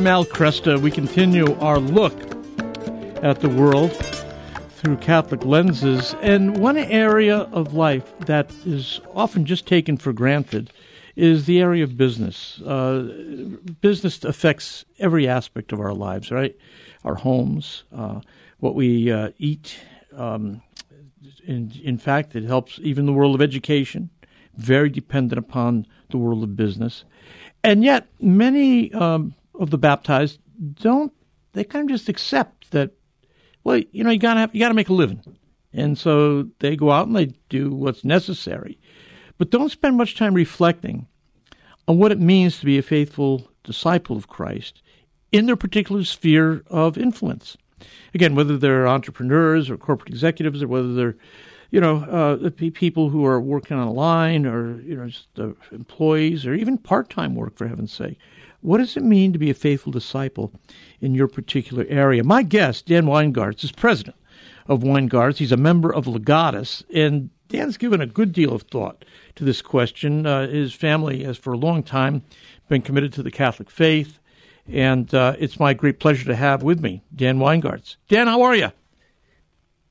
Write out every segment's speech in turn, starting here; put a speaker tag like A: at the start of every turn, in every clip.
A: I'm Al Kresta. We continue our look at the world through Catholic lenses. And one area of life that is often just taken for granted is the area of business. Uh, business affects every aspect of our lives, right? Our homes, uh, what we uh, eat. Um, in, in fact, it helps even the world of education, very dependent upon the world of business. And yet, many um, of the baptized don't. They kind of just accept that. Well, you know, you gotta have, you gotta make a living, and so they go out and they do what's necessary, but don't spend much time reflecting on what it means to be a faithful disciple of Christ in their particular sphere of influence. Again, whether they're entrepreneurs or corporate executives, or whether they're you know, uh, people who are working online or, you know, just employees or even part time work, for heaven's sake. What does it mean to be a faithful disciple in your particular area? My guest, Dan Weingartz, is president of Weingartz. He's a member of Legatus, and Dan's given a good deal of thought to this question. Uh, his family has, for a long time, been committed to the Catholic faith, and uh, it's my great pleasure to have with me Dan Weingartz. Dan, how are you?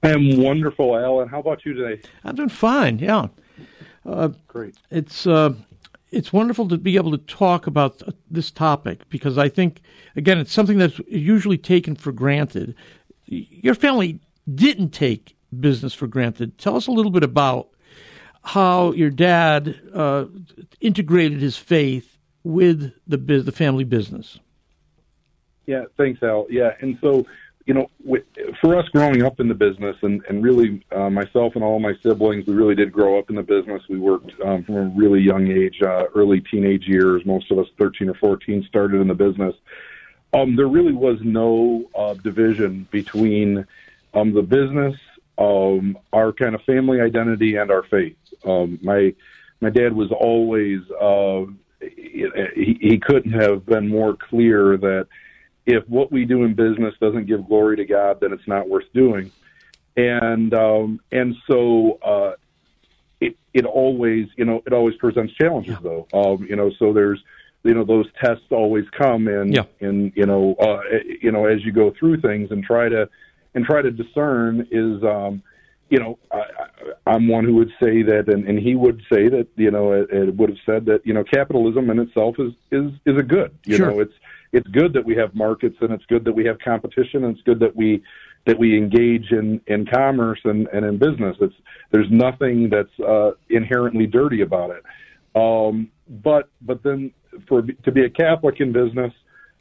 B: I am wonderful, Alan. How about you today?
A: I'm doing fine. Yeah,
B: uh, great.
A: It's uh, it's wonderful to be able to talk about this topic because I think again it's something that's usually taken for granted. Your family didn't take business for granted. Tell us a little bit about how your dad uh, integrated his faith with the the family business.
B: Yeah, thanks, Al. Yeah, and so you know, for us growing up in the business, and and really uh, myself and all my siblings, we really did grow up in the business. We worked um, from a really young age, uh, early teenage years. Most of us, 13 or 14, started in the business. Um, there really was no uh, division between um, the business, um, our kind of family identity, and our faith. Um, my my dad was always uh, he, he couldn't have been more clear that if what we do in business doesn't give glory to God, then it's not worth doing. And um, and so uh, it it always you know it always presents challenges yeah. though. Um, you know, so there's you know those tests always come and yeah. and you know uh, you know as you go through things and try to and try to discern is um, you know I, I'm one who would say that and, and he would say that you know it, it would have said that you know capitalism in itself is is is a good you
A: sure.
B: know it's it's good that we have markets and it's good that we have competition and it's good that we that we engage in in commerce and and in business. It's there's nothing that's uh, inherently dirty about it. Um, but but then for to be a Catholic in business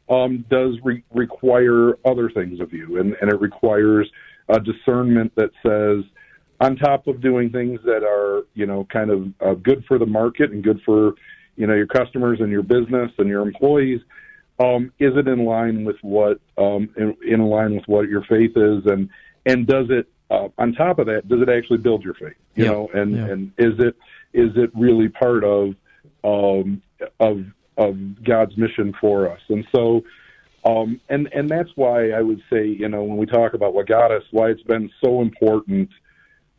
B: um, does re- require other things of you, and and it requires a discernment that says. On top of doing things that are, you know, kind of uh, good for the market and good for, you know, your customers and your business and your employees, um, is it in line with what um, in, in line with what your faith is, and and does it uh, on top of that does it actually build your faith? You
A: yeah.
B: know, and
A: yeah.
B: and is it is it really part of um, of of God's mission for us? And so, um, and and that's why I would say, you know, when we talk about what got us, why it's been so important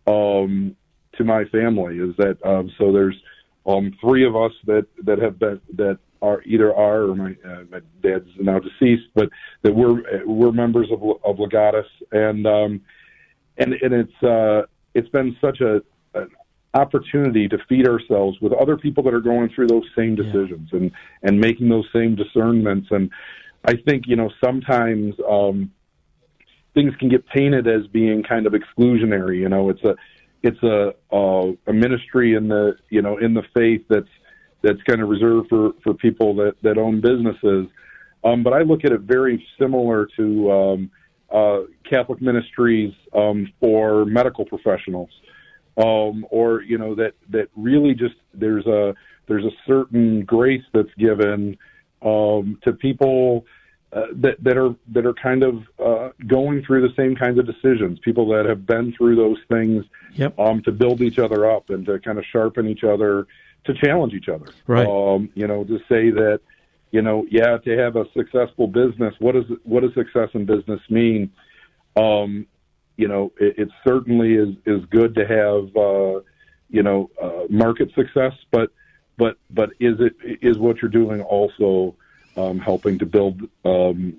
B: um, to my family is that um, so there's um, three of us that that have been that are either are or my uh, my dad's now deceased, but that we're we're members of of Legatus, and um, and and it's uh, it's been such a an opportunity to feed ourselves with other people that are going through those same decisions yeah. and and making those same discernments, and I think you know sometimes. Um, things can get painted as being kind of exclusionary. You know, it's a it's a a, a ministry in the you know in the faith that's that's kind of reserved for for people that that own businesses. Um, but I look at it very similar to um, uh, Catholic ministries um, for medical professionals, um, or you know that that really just there's a there's a certain grace that's given um, to people uh, that that are that are kind of uh, going through the same kinds of decisions. People that have been through those things
A: yep.
B: um, to build each other up and to kind of sharpen each other to challenge each other.
A: Right.
B: Um, you know, to say that, you know, yeah, to have a successful business, what does what does success in business mean? Um, you know, it, it certainly is is good to have uh, you know uh, market success, but but but is it is what you're doing also um, helping to build um,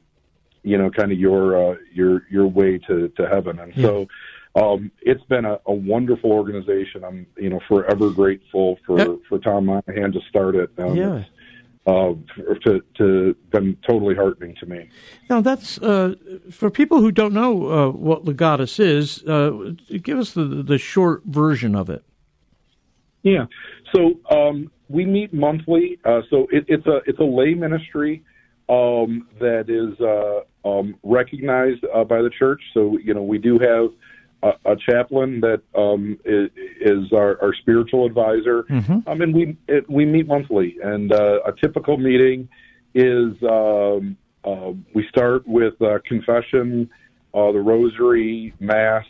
B: you know kind of your uh, your your way to to heaven and yeah. so um, it's been a, a, wonderful organization. I'm, you know, forever grateful for, yep. for Tom Monaghan to start it. Um, yeah. Uh, to to been totally heartening to me.
A: Now that's uh, for people who don't know uh, what Legatus is. Uh, give us the the short version of it.
B: Yeah, so um, we meet monthly. Uh, so it, it's a it's a lay ministry um, that is uh, um, recognized by the church. So you know we do have a, a chaplain that um, is, is our, our, spiritual advisor. Mm-hmm. Um, and we it, we meet monthly, and uh, a typical meeting is um, uh, we start with uh, confession, uh, the rosary, mass,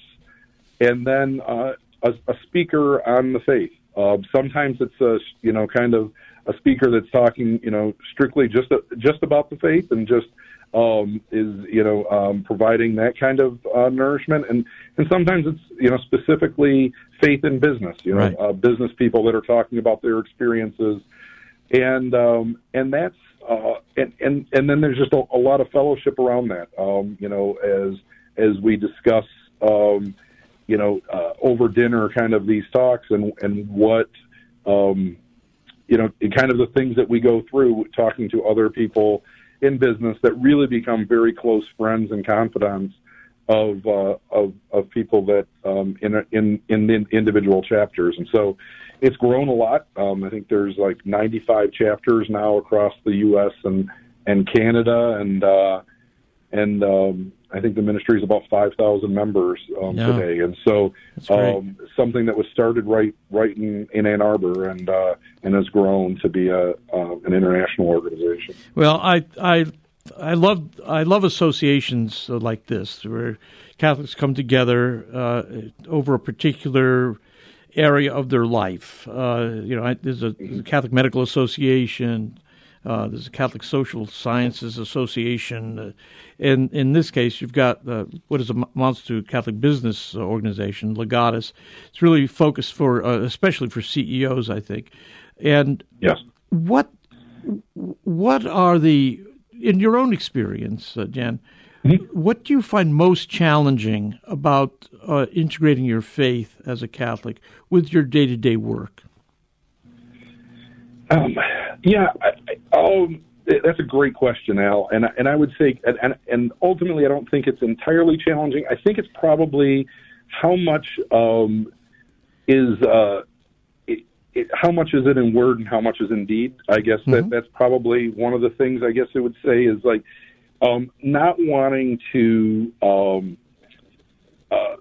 B: and then uh, a, a, speaker on the faith. Uh, sometimes it's a you know kind of a speaker that's talking you know strictly just just about the faith and just um, is you know um, providing that kind of uh, nourishment, and and sometimes it's you know specifically faith in business, you know, right. uh, business people that are talking about their experiences, and um, and that's uh, and and and then there's just a, a lot of fellowship around that, um, you know, as as we discuss, um, you know, uh, over dinner, kind of these talks and and what. Um, you know, kind of the things that we go through talking to other people in business that really become very close friends and confidants of uh, of, of people that um, in, in in individual chapters, and so it's grown a lot. Um, I think there's like 95 chapters now across the U.S. and and Canada, and uh, and um, I think the ministry is about 5,000 members um, yeah. today, and so um, something that was started right right in, in Ann Arbor and uh, and has grown to be a uh, an international organization.
A: Well, I I I love I love associations like this where Catholics come together uh, over a particular area of their life. Uh, you know, there's a, there's a Catholic Medical Association. Uh, there's a Catholic Social Sciences Association. Uh, and in this case, you've got uh, what is amounts to Catholic Business Organization, Legatus. It's really focused for, uh, especially for CEOs, I think. And
B: yes,
A: what what are the, in your own experience, uh, Jan, mm-hmm. what do you find most challenging about uh, integrating your faith as a Catholic with your day to day work?
B: Um, yeah, I, um, that's a great question, Al. And and I would say, and and ultimately, I don't think it's entirely challenging. I think it's probably how much um, is uh, it, it, how much is it in word and how much is in deed. I guess mm-hmm. that that's probably one of the things. I guess I would say is like um, not wanting to. Um, uh,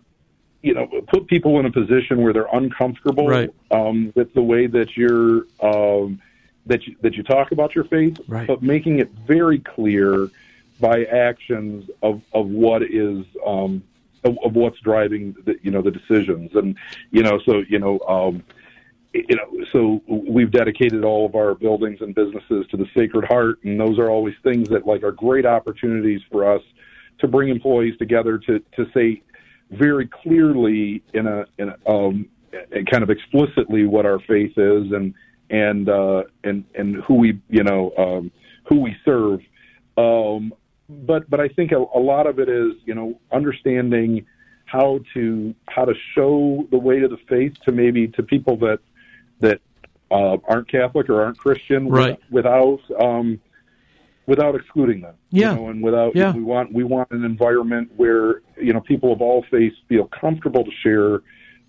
B: you know, put people in a position where they're uncomfortable
A: right.
B: um, with the way that you're um, that you, that you talk about your faith,
A: right.
B: but making it very clear by actions of of what is um, of, of what's driving the you know the decisions, and you know, so you know. Um, you know, so we've dedicated all of our buildings and businesses to the Sacred Heart, and those are always things that like are great opportunities for us to bring employees together to to say very clearly in a in a, um, kind of explicitly what our faith is and and uh, and and who we you know um, who we serve. Um, but but I think a, a lot of it is you know understanding how to how to show the way to the faith to maybe to people that that uh, aren't Catholic or aren't Christian
A: right.
B: without um, without excluding them.
A: Yeah.
B: You know, and without
A: yeah.
B: we want we want an environment where you know people of all faiths feel comfortable to share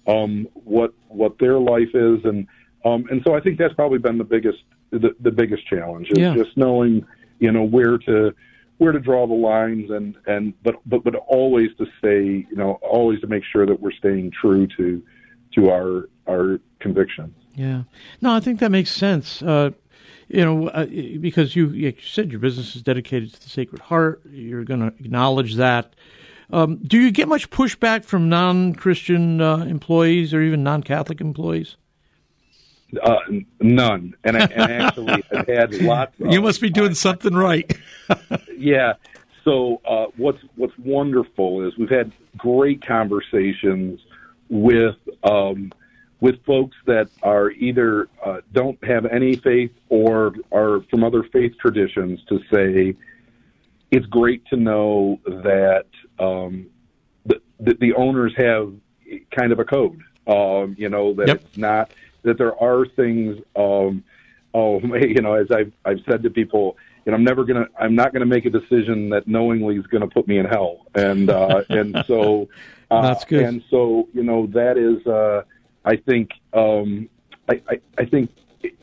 B: um, what what their life is and um, and so I think that's probably been the biggest the, the biggest challenge is
A: yeah.
B: just knowing you know where to where to draw the lines and and but but but always to say you know always to make sure that we're staying true to to our our convictions.
A: Yeah, no, I think that makes sense. Uh, you know, uh, because you, you, said your business is dedicated to the Sacred Heart. You're going to acknowledge that. Um, do you get much pushback from non-Christian uh, employees or even non-Catholic employees?
B: Uh, none, and, I, and actually, I've had lots.
A: Of, you must be doing something right.
B: yeah. So uh, what's what's wonderful is we've had great conversations with um, with folks that are either uh, don't have any faith or are from other faith traditions to say it's great to know that um, the, the, the owners have kind of a code. Um, you know that
A: Yep.
B: it's not that there are things. Um, oh, you know, as I've I've said to people, you know, I'm never gonna, I'm not gonna make a decision that knowingly is gonna put me in hell, and uh, and so uh,
A: That's good.
B: And so you know that is, uh, I think, um, I, I I think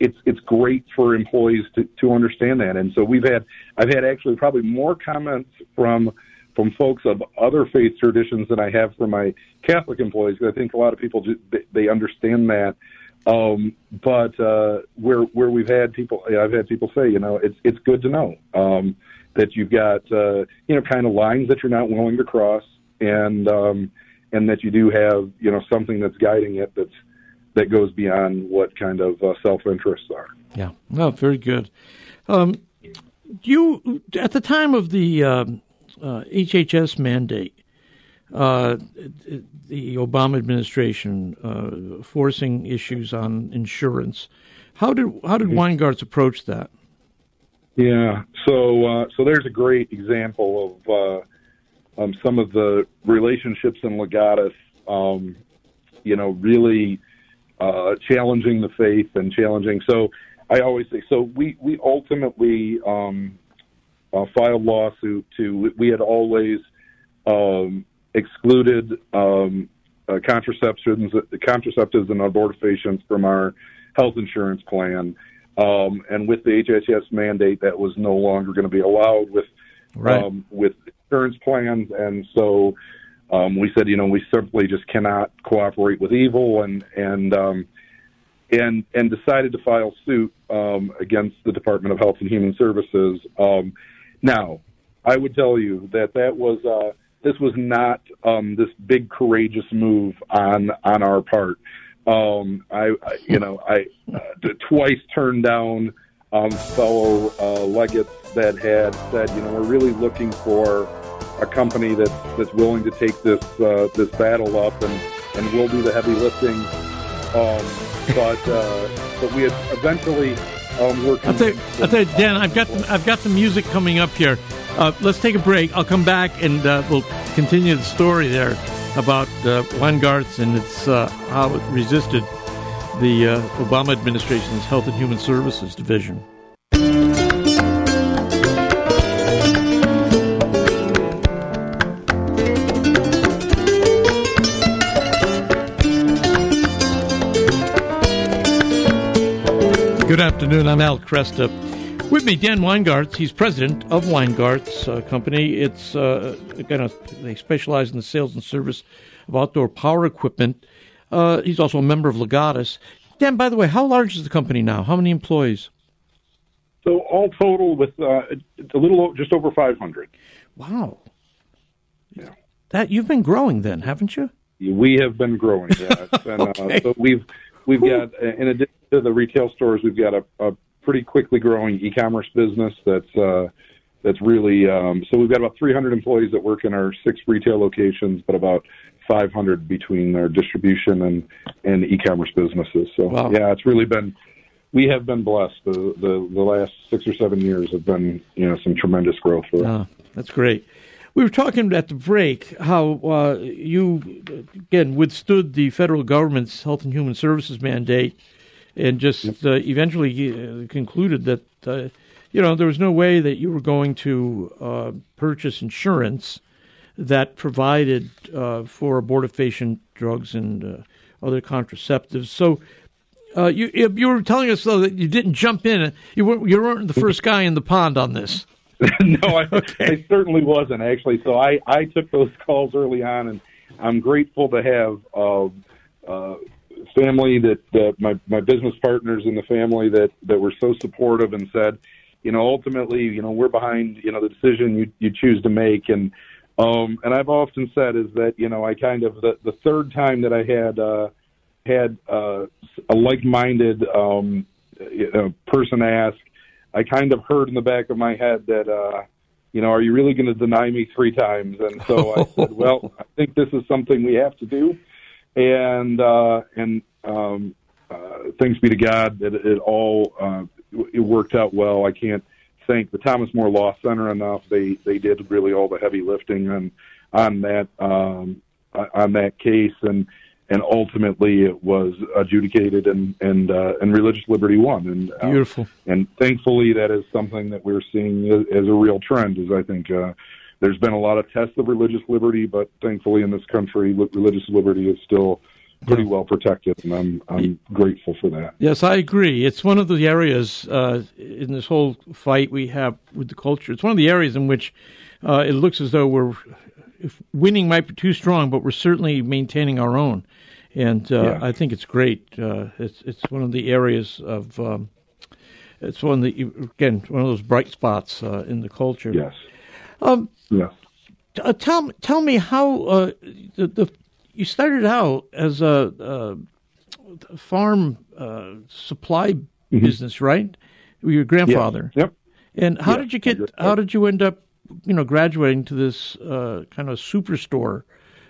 B: it's it's great for employees to to understand that, and so we've had I've had actually probably more comments from from folks of other faith traditions than I have from my Catholic employees. 'cause I think a lot of people ju- they- they understand that. Um, but uh, where where we've had people, I've had people say, you know, it's it's good to know um, that you've got uh, you know kind of lines that you're not willing to cross, and um, and that you do have you know something that's guiding it that's that goes beyond what kind of uh, self interests are.
A: Yeah. No, very good. Um, you at the time of the um, uh, HHS mandate, uh, the Obama administration uh, forcing issues on insurance. How did how did Weingartz approach that?
B: Yeah. So uh, so there's a great example of uh, um, some of the relationships in Legatus. Um, you know, really uh, challenging the faith and challenging. So I always say so. We we ultimately um, uh, filed lawsuit to. We had always um, excluded um, uh, contraceptives, contraceptives and abortifacients from our health insurance plan. Um, and with the HHS mandate, that was no longer going to be allowed with
A: Right.
B: um, with insurance plans. And so um, we said, you know, we simply just cannot cooperate with evil, and and um, and and decided to file suit um, against the Department of Health and Human Services. Um, now, I would tell you that that was uh, this was not um, this big courageous move on on our part. Um, I, I you know I uh, twice turned down um, fellow uh, legates that had said you know we're really looking for a company that's that's willing to take this uh, this battle up and and we'll do the heavy lifting. Um, but uh, but we eventually um, were
A: I'll tell, you, I'll tell you, Dan, I've got the, I've got the music coming up here. Uh, let's take a break. I'll come back and uh, we'll continue the story there about uh, Weingartz and its uh, how it resisted the uh, Obama administration's Health and Human Services division. Good afternoon. I'm Al Kresta. With me, Dan Weingartz. He's president of Weingartz uh, Company. It's uh, again, a, they specialize in the sales and service of outdoor power equipment. Uh, he's also a member of Legatus. Dan, by the way, how large is the company now? How many employees?
B: So all total, with uh, a little just over 500.
A: Wow,
B: Yeah.
A: that you've been growing then, haven't you?
B: We have been growing. Been,
A: Okay.
B: uh, so we've we've got in addition to the retail stores, we've got a, a pretty quickly growing e-commerce business that's uh, that's really um, so we've got about 300 employees that work in our six retail locations, but about 500 between our distribution and and e-commerce businesses. So
A: Wow.
B: yeah, it's really been we have been blessed. The, the the last six or seven years have been you know some tremendous growth for us.
A: Ah, that's great. We were talking at the break how uh, you again withstood the federal government's Health and Human Services mandate, and just uh, eventually uh, concluded that uh, you know there was no way that you were going to uh, purchase insurance that provided uh, for abortifacient drugs and uh, other contraceptives. So. Uh, you you were telling us though that you didn't jump in. You weren't you weren't the first guy in the pond on this.
B: no, I, I certainly wasn't actually. So I, I took those calls early on, and I'm grateful to have uh, uh, family that, that my my business partners in the family that that were so supportive and said, you know, ultimately, you know, we're behind you know the decision you you choose to make, and um, and I've often said is that you know I kind of the the third time that I had uh, had uh, a like-minded um, you know, person ask. I kind of heard in the back of my head that, uh, you know, are you really going to deny me three times? And so I said, well, I think this is something we have to do. And uh, and um, uh, thanks be to God that it, it all uh, it worked out well. I can't thank the Thomas More Law Center enough. They they did really all the heavy lifting on on that um, on that case, and and ultimately it was adjudicated and and uh, and religious liberty won. And
A: uh, beautiful.
B: And thankfully, that is something that we're seeing as, a real trend. Is I think. Uh, there's been a lot of tests of religious liberty, but thankfully in this country, religious liberty is still pretty well protected, and I'm I'm grateful for that.
A: Yes, I agree. It's one of the areas uh, in this whole fight we have with the culture. It's one of the areas in which uh, it looks as though we're winning might be too strong, but we're certainly maintaining our own, and uh, yeah. I think it's great. Uh, it's it's one of the areas of um, it's one of the again one of those bright spots uh, in the culture.
B: Yes.
A: Um,
B: yes.
A: Uh, tell tell me how the, the you started out as a, farm uh, supply mm-hmm. business, right? Your grandfather.
B: Yes. Yep.
A: And how did you get? How did you end up, you know, graduating to this uh, kind of superstore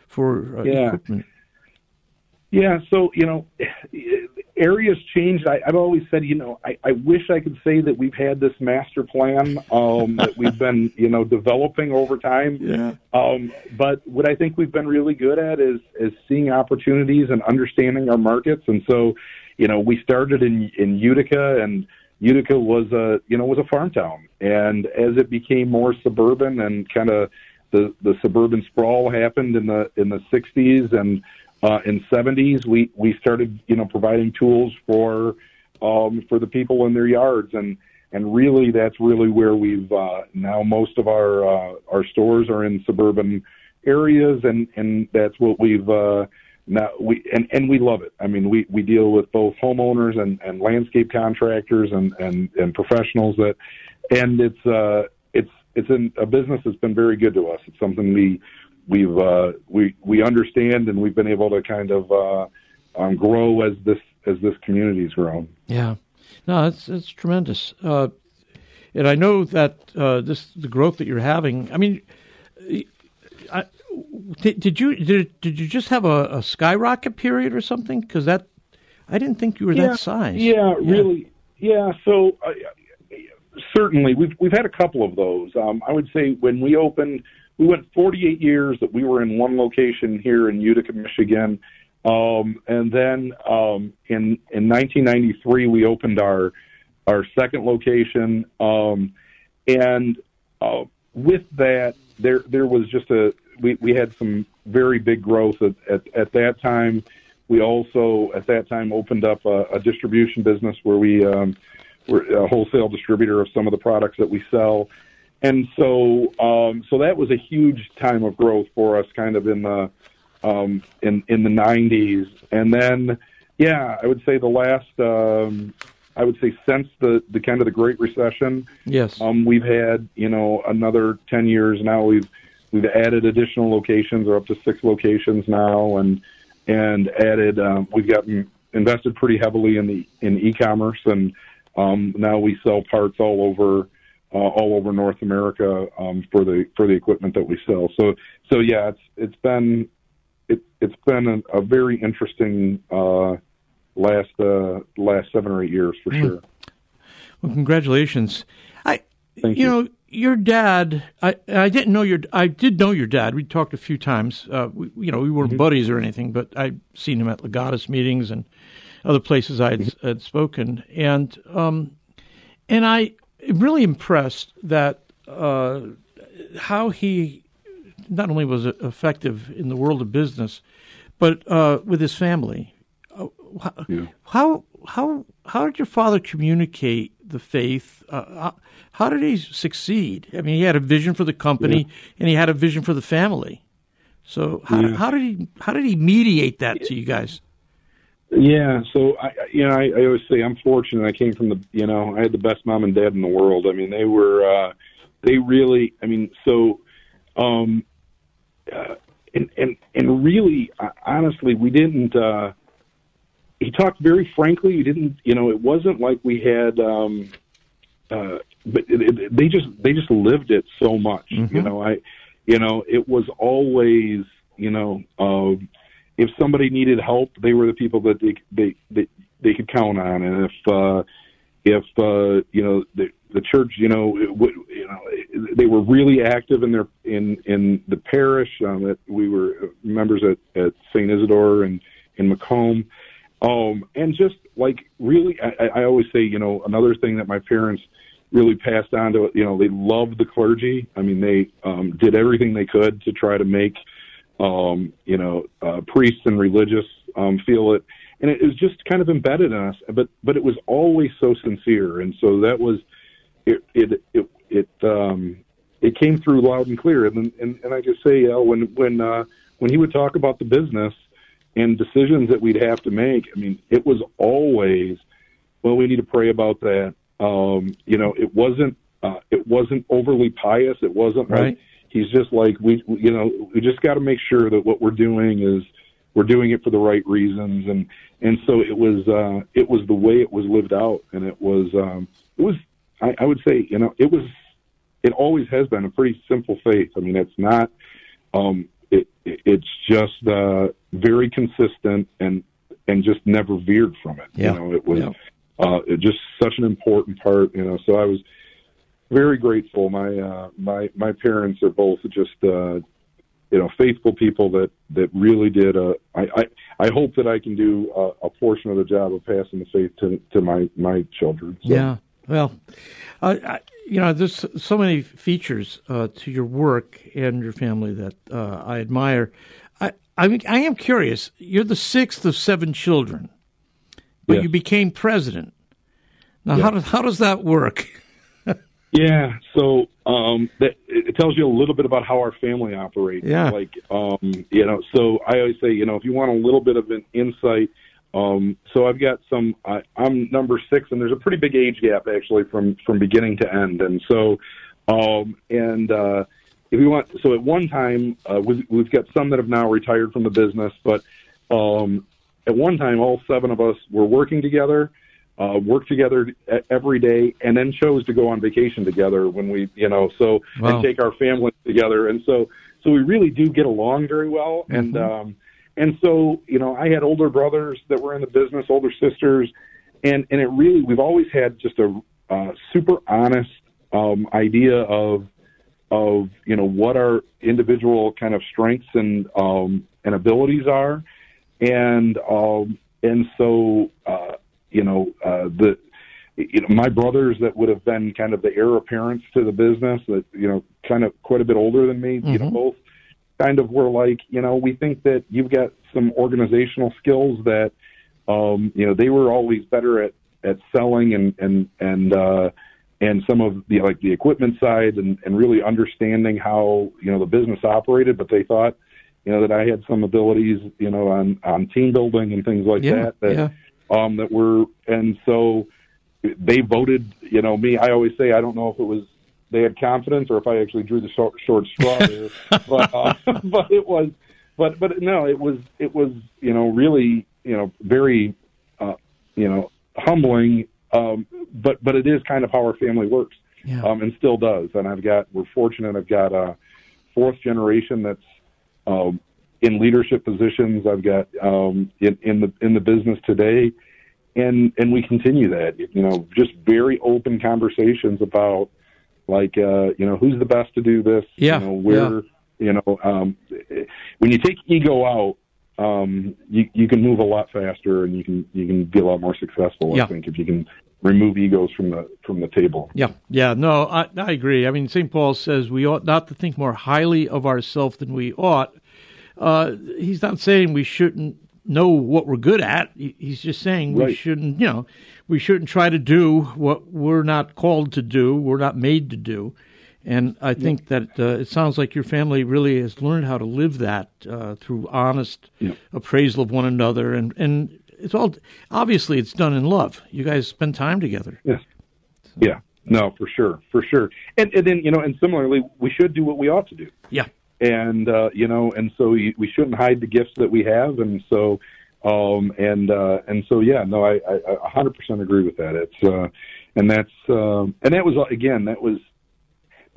A: for uh,
B: yeah.
A: equipment?
B: Yeah. So you know, areas changed. I, I've always said, you know, I, I wish I could say that we've had this master plan um, that we've been, you know, developing over time.
A: Yeah.
B: Um, but what I think we've been really good at is is seeing opportunities and understanding our markets. And so, you know, we started in in Utica, and Utica was a you know was a farm town. And as it became more suburban and kind of the the suburban sprawl happened in the in the 60s and uh, in 70s, we we started you know providing tools for um, for the people in their yards, and and really that's really where we've uh, now most of our uh, our stores are in suburban areas, and and that's what we've uh, now we and and we love it. I mean, we we deal with both homeowners and and landscape contractors and and and professionals that, and it's uh it's it's in a business that's been very good to us. It's something we we've uh, we we understand and we've been able to kind of uh, um, grow as this as this community's grown.
A: Yeah, no, it's it's tremendous, uh, and I know that uh, this the growth that you're having. I mean, I, did, did you did, did you just have a, a skyrocket period or something? Because that I didn't think you were
B: yeah,
A: that size.
B: Yeah, yeah, really. Yeah, so. Uh, certainly, we've we've had a couple of those. Um, I would say when we opened, we went 48 years that we were in one location here in Utica, Michigan. Um, and then um, in in 1993 we opened our our second location, um, and uh, with that there there was just a we, we had some very big growth at, at, at that time. We also at that time opened up a, a distribution business where we um, were a wholesale distributor of some of the products that we sell and so um, so that was a huge time of growth for us, kind of in the um, in in the '90s, and then yeah, I would say the last um, I would say since the the kind of the Great Recession,
A: yes,
B: um, we've had you know another ten years now. We've we've added additional locations, or up to six locations now, and and added um, we've gotten invested pretty heavily in the in e-commerce, and um, now we sell parts all over uh, all over North America um, for the for the equipment that we sell. So so yeah, it's it's been it, it's been a, a very interesting uh, last uh, last seven or eight years for mm. sure.
A: Well, congratulations. I
B: Thank
A: you,
B: you.
A: know your dad. I I didn't know your. I did know your dad. We talked a few times. Uh, we, you know, we weren't mm-hmm. buddies or anything, but I'd seen him at Legatus meetings and other places I had, mm-hmm. had spoken. And um, and I really impressed that uh, how he not only was effective in the world of business, but uh, with his family. Uh,
B: yeah.
A: How how how did your father communicate the faith? Uh, how did he succeed? I mean, he had a vision for the company, yeah. and he had a vision for the family. So how, yeah. how did he how did he mediate that to you guys?
B: Yeah, so I, you know, I, I always say I'm fortunate. I came from the, you know, I had the best mom and dad in the world. I mean, they were, uh, they really, I mean, so, um, uh, and and and really, uh, honestly, we didn't. uh He talked very frankly. He didn't, you know, it wasn't like we had, um uh but it, it, they just they just lived it so much.
A: Mm-hmm.
B: You know, I, you know, it was always, you know, uh, if somebody needed help, they were the people that they they they, they could count on, and if uh, if uh, you know the the church, you know, you know, they were really active in their in in the parish. Um, that we were members at at Saint Isidore and in Macomb, um, and just like really, I, I always say, you know, another thing that my parents really passed on to you know they loved the clergy. I mean, they um, did everything they could to try to make um, you know uh, priests and religious um, feel it, and it was just kind of embedded in us. But but it was always so sincere, and so that was it. It it it, um, it came through loud and clear. And and, and I just say, uh, when when uh, when he would talk about the business and decisions that we'd have to make, I mean, it was always well, we need to pray about that um, you know, it wasn't uh, it wasn't overly pious. It wasn't right. like he's just like we, you know, we just got to make sure that what we're doing is we're doing it for the right reasons, and and so it was uh, it was the way it was lived out, and it was um, it was I, I would say you know it was it always has been a pretty simple faith. I mean, it's not um, it, it it's just uh, very consistent and and just never veered from it.
A: Yeah.
B: You know, it was.
A: Yeah
B: uh, just such an important part, you know. So I was very grateful. My uh, my my parents are both just uh, you know faithful people that that really did. Uh, I, I I hope that I can do a, a portion of the job of passing the faith to to my my children.
A: So. Yeah. Well, uh, I, you know, there's so many features uh, to your work and your family that uh, I admire. I I, mean, I am curious. You're the sixth of seven children but yes. you became president. Now, yes. how does how does that work?
B: Yeah, so um, that it tells you a little bit about how our family operates.
A: Yeah,
B: like um, you know, so I always say, you know, if you want a little bit of an insight. Um, so I've got some. I, I'm number six, and there's a pretty big age gap actually from from beginning to end. And so, um, and uh, if you want, so at one time uh, we've, we've got some that have now retired from the business, but um, at one time, all seven of us were working together, uh, worked together every day, and then chose to go on vacation together when we, you know, so wow. and take our families together, and so so we really do get along very well, mm-hmm. and um, and so you know, I had older brothers that were in the business, older sisters, and and it really we've always had just a uh, super honest um, idea of of you know what our individual kind of strengths and um, and abilities are and um, and so uh, you know uh, the you know my brothers that would have been kind of the heir apparents to the business that you know kind of quite a bit older than me mm-hmm. you know mm-hmm. both kind of were like you know we think that you've got some organizational skills that um, you know they were always better at at selling and and and uh, and some of the like the equipment side and, and really understanding how you know the business operated, but they thought you know that I had some abilities, you know, on on team building and things like
A: yeah,
B: that. That
A: yeah.
B: Um that were and so they voted. You know, me. I always say I don't know if it was they had confidence or if I actually drew the short, short straw there, but uh, but it was. But but no, it was it was you know really you know very uh, you know humbling. Um, but but it is kind of how our family works,
A: yeah.
B: um, and still does. And I've got we're fortunate. I've got a fourth generation that's um, in leadership positions. I've got um, in, in the in the business today, and and we continue that. You know, just very open conversations about like uh, you know who's the best to do this.
A: Yeah,
B: you know, where
A: yeah.
B: you know um, when you take ego out. Um, you you can move a lot faster and you can you can be a lot more successful.
A: Yeah.
B: I think if you can remove egos from the from the table.
A: Yeah, yeah, no, I, I agree. I mean, St. Paul says we ought not to think more highly of ourselves than we ought. Uh, he's not saying we shouldn't know what we're good at. He's just saying we
B: right.
A: shouldn't, you know, we shouldn't try to do what we're not called to do. We're not made to do. And I think yeah. that uh, it sounds like your family really has learned how to live that uh, through honest
B: yeah.
A: appraisal of one another, and and it's all obviously it's done in love. You guys spend time together.
B: Yes. So. Yeah. No, for sure, for sure. And, and then you know, and similarly, we should do what we ought to do.
A: Yeah.
B: And uh, you know, and so we, shouldn't hide the gifts that we have, and so um, and uh, and so yeah, no, I a hundred percent agree with that. It's uh, and that's um, and that was again that was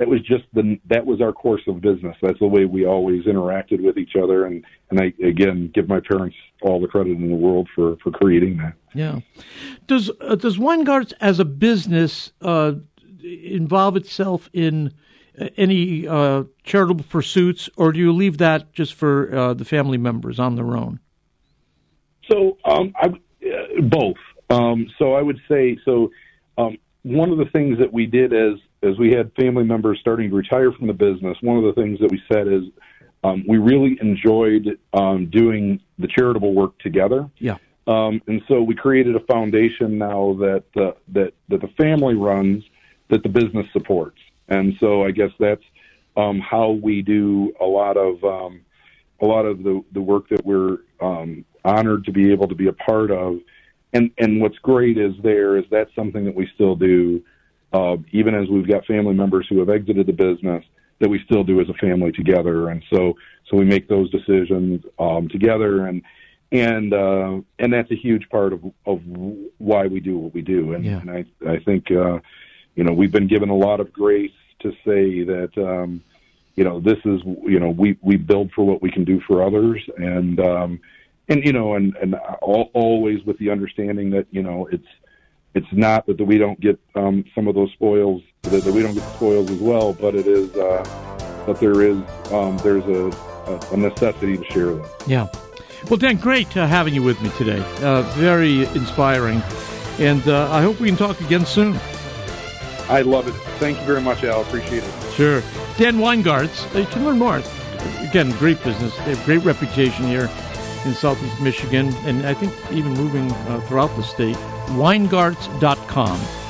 B: that was just the that was our course of business. That's the way we always interacted with each other, and and I again give my parents all the credit in the world for for creating that.
A: Yeah. Does uh, does Weingartz as a business uh, involve itself in uh, any uh, charitable pursuits, or do you leave that just for uh, the family members on their own?
B: So um, I, uh, both. Um, so I would say so. Um, one of the things that we did as as we had family members starting to retire from the business, one of the things that we said is um, we really enjoyed um, doing the charitable work together.
A: Yeah.
B: Um, and so we created a foundation now that uh, that that the family runs, that the business supports. And so I guess that's um, how we do a lot of um, a lot of the the work that we're um, honored to be able to be a part of. And and what's great is there is that's something that we still do, uh, even as we've got family members who have exited the business that we still do as a family together. And so so we make those decisions um, together and and uh, and that's a huge part of of why we do what we do. And,
A: Yeah.
B: and I I think uh, you know we've been given a lot of grace to say that um, you know this is you know we we build for what we can do for others and um, and you know and and al- always with the understanding that you know it's it's not that we don't get um, some of those spoils that, that we don't get the spoils as well, but it is uh, but there is um, there's a, a, a necessity to share them.
A: Yeah. Well, Dan, great uh, having you with me today. Uh, very inspiring. And uh, I hope we can talk again soon.
B: I love it. Thank you very much, Al. Appreciate it.
A: Sure. Dan Weingartz, uh, you can learn more. Again, great business. They have great reputation here in Southeast Michigan, and I think even moving uh, throughout the state. Weingartz.com.